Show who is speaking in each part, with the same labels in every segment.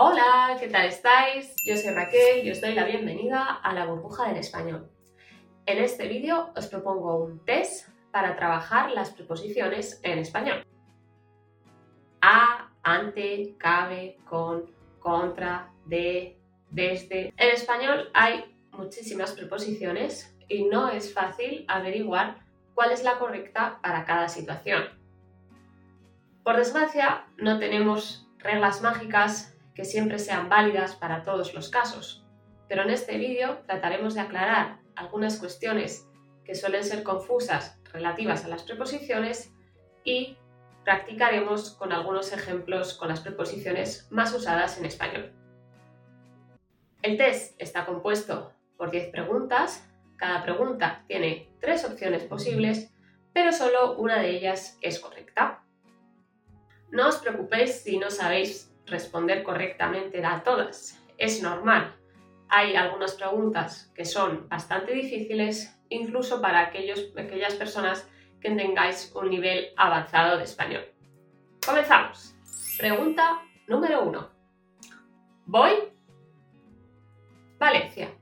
Speaker 1: Hola, ¿qué tal estáis? Yo soy Raquel y os doy la bienvenida a la burbuja del español. En este vídeo os propongo un test para trabajar las preposiciones en español. A, ante, cabe, con, contra, de, desde. En español hay muchísimas preposiciones y no es fácil averiguar cuál es la correcta para cada situación. Por desgracia, no tenemos reglas mágicas que siempre sean válidas para todos los casos, pero en este vídeo trataremos de aclarar algunas cuestiones que suelen ser confusas relativas a las preposiciones y practicaremos con algunos ejemplos con las preposiciones más usadas en español. El test está compuesto por 10 preguntas. Cada pregunta tiene tres opciones posibles, pero solo una de ellas es correcta. No os preocupéis si no sabéis responder correctamente a todas. Es normal. Hay algunas preguntas que son bastante difíciles, incluso para aquellos, aquellas personas que tengáis un nivel avanzado de español. Comenzamos. Pregunta número 1. Voy Valencia.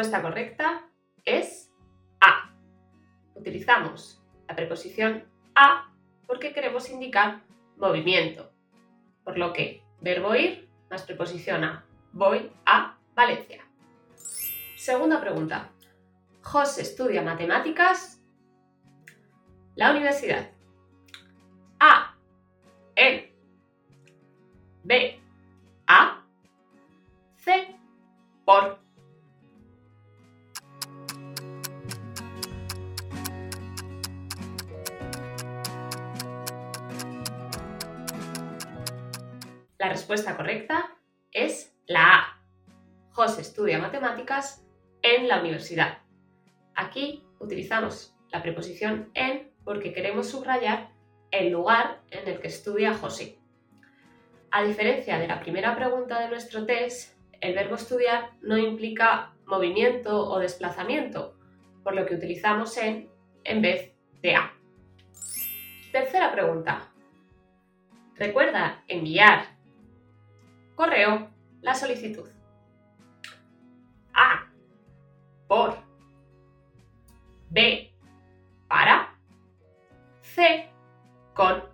Speaker 1: Respuesta correcta es A. Utilizamos la preposición a porque queremos indicar movimiento, por lo que verbo ir más preposición a voy a Valencia. Segunda pregunta. José estudia matemáticas. La universidad. A. En. B. La respuesta correcta es la A. José estudia matemáticas en la universidad. Aquí utilizamos la preposición en porque queremos subrayar el lugar en el que estudia José. A diferencia de la primera pregunta de nuestro test, el verbo estudiar no implica movimiento o desplazamiento, por lo que utilizamos en en vez de a. Tercera pregunta. Recuerda enviar correo la solicitud. A. Por. B. Para. C. Con.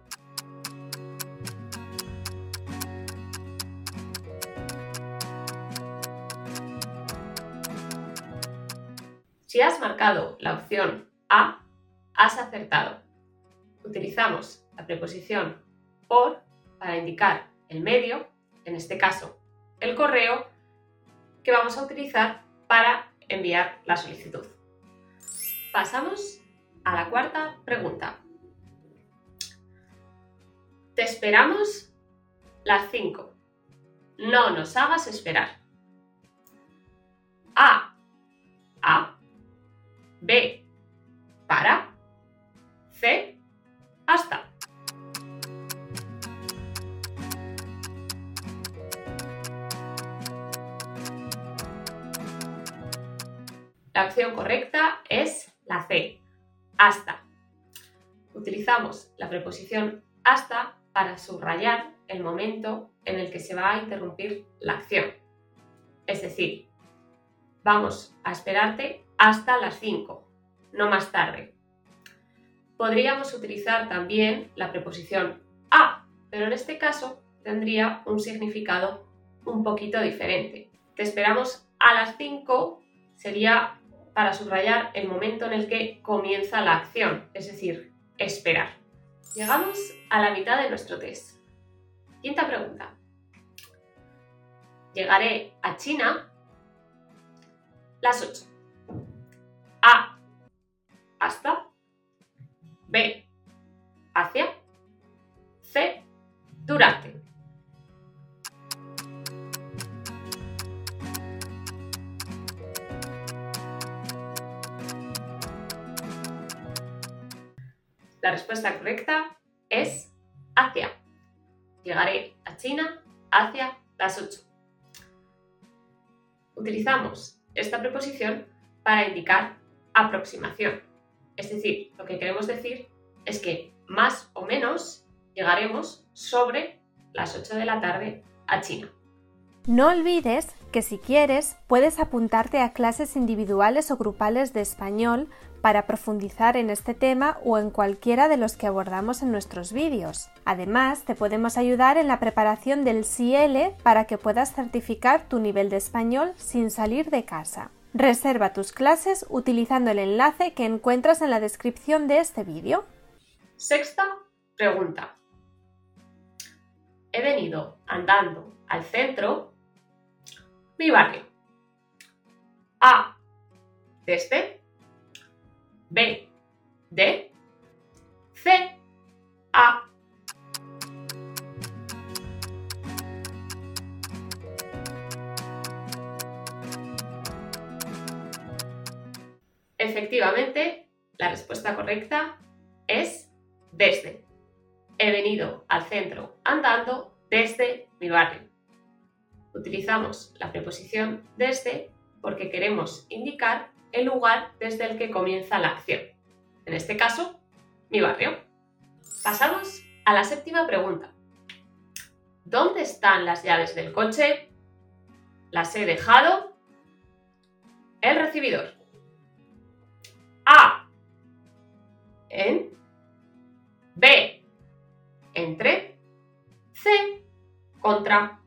Speaker 1: Si has marcado la opción A, has acertado. Utilizamos la preposición por para indicar el medio en este caso el correo, que vamos a utilizar para enviar la solicitud. Pasamos a la cuarta pregunta. Te esperamos las 5. No nos hagas esperar. A. A. B. La opción correcta es la C, hasta. Utilizamos la preposición hasta para subrayar el momento en el que se va a interrumpir la acción. Es decir, vamos a esperarte hasta las 5, no más tarde. Podríamos utilizar también la preposición a, pero en este caso tendría un significado un poquito diferente. Te esperamos a las 5 sería para subrayar el momento en el que comienza la acción, es decir, esperar. Llegamos a la mitad de nuestro test. Quinta pregunta. Llegaré a China las 8. Respuesta correcta es hacia. Llegaré a China hacia las 8. Utilizamos esta preposición para indicar aproximación. Es decir, lo que queremos decir es que más o menos llegaremos sobre las 8 de la tarde a China.
Speaker 2: No olvides que si quieres puedes apuntarte a clases individuales o grupales de español para profundizar en este tema o en cualquiera de los que abordamos en nuestros vídeos. Además, te podemos ayudar en la preparación del CL para que puedas certificar tu nivel de español sin salir de casa. Reserva tus clases utilizando el enlace que encuentras en la descripción de este vídeo.
Speaker 1: Sexta pregunta. He venido andando al centro mi barrio. A. Desde. B. De. C. A. Efectivamente, la respuesta correcta es desde. He venido al centro andando desde mi barrio. Utilizamos la preposición desde porque queremos indicar el lugar desde el que comienza la acción. En este caso, mi barrio. Pasamos a la séptima pregunta. ¿Dónde están las llaves del coche? Las he dejado. El recibidor. A. En. B. Entre. C. Contra.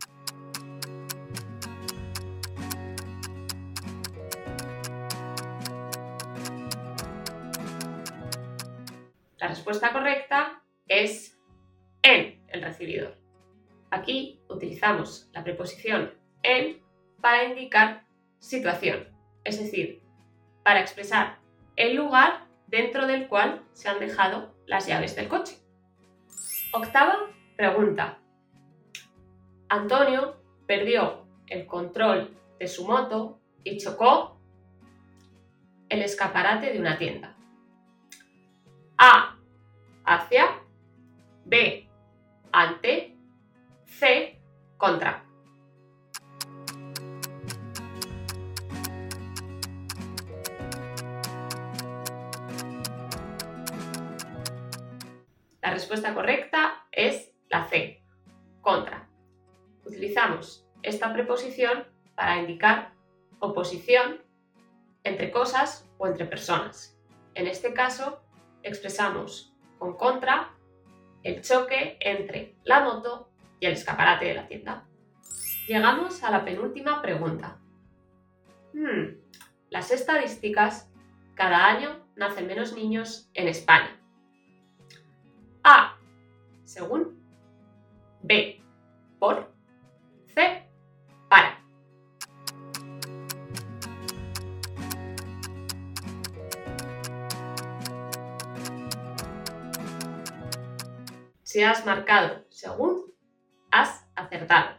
Speaker 1: La respuesta correcta es en el recibidor. Aquí utilizamos la preposición en para indicar situación, es decir, para expresar el lugar dentro del cual se han dejado las llaves del coche. Octava pregunta. Antonio perdió el control de su moto y chocó el escaparate de una tienda. A. Hacia. B. Ante. C. Contra. La respuesta correcta es la C. Contra. Utilizamos esta preposición para indicar oposición entre cosas o entre personas. En este caso, expresamos con contra el choque entre la moto y el escaparate de la tienda. Llegamos a la penúltima pregunta. Hmm, las estadísticas, cada año nacen menos niños en España. A. Según. B. Por. C. Si has marcado según, has acertado.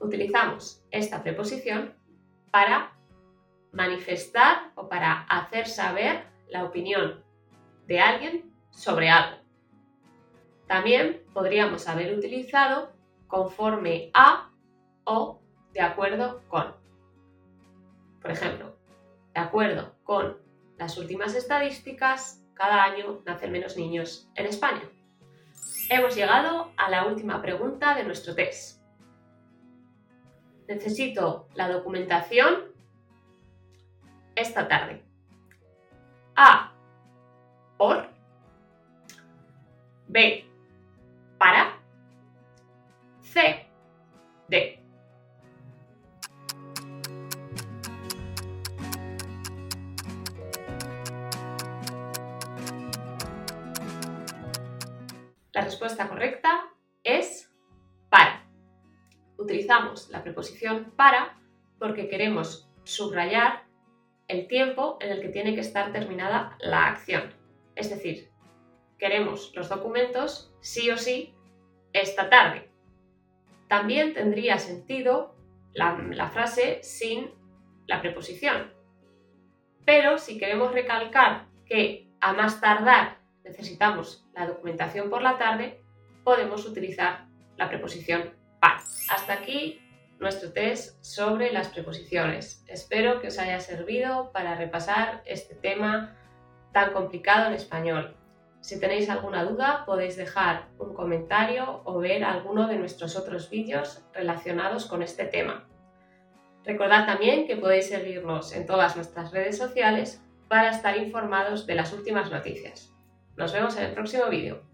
Speaker 1: Utilizamos esta preposición para manifestar o para hacer saber la opinión de alguien sobre algo. También podríamos haber utilizado conforme a o de acuerdo con. Por ejemplo, de acuerdo con las últimas estadísticas, cada año nacen menos niños en España. Hemos llegado a la última pregunta de nuestro test. Necesito la documentación esta tarde. A. Por. B. Para. C. D. respuesta correcta es para. Utilizamos la preposición para porque queremos subrayar el tiempo en el que tiene que estar terminada la acción. Es decir, queremos los documentos sí o sí esta tarde. También tendría sentido la, frase sin la preposición. Pero si queremos recalcar que a más tardar necesitamos la documentación por la tarde, podemos utilizar la preposición para. Hasta aquí nuestro test sobre las preposiciones. Espero que os haya servido para repasar este tema tan complicado en español. Si tenéis alguna duda podéis dejar un comentario o ver alguno de nuestros otros vídeos relacionados con este tema. Recordad también que podéis seguirnos en todas nuestras redes sociales para estar informados de las últimas noticias. Nos vemos en el próximo vídeo.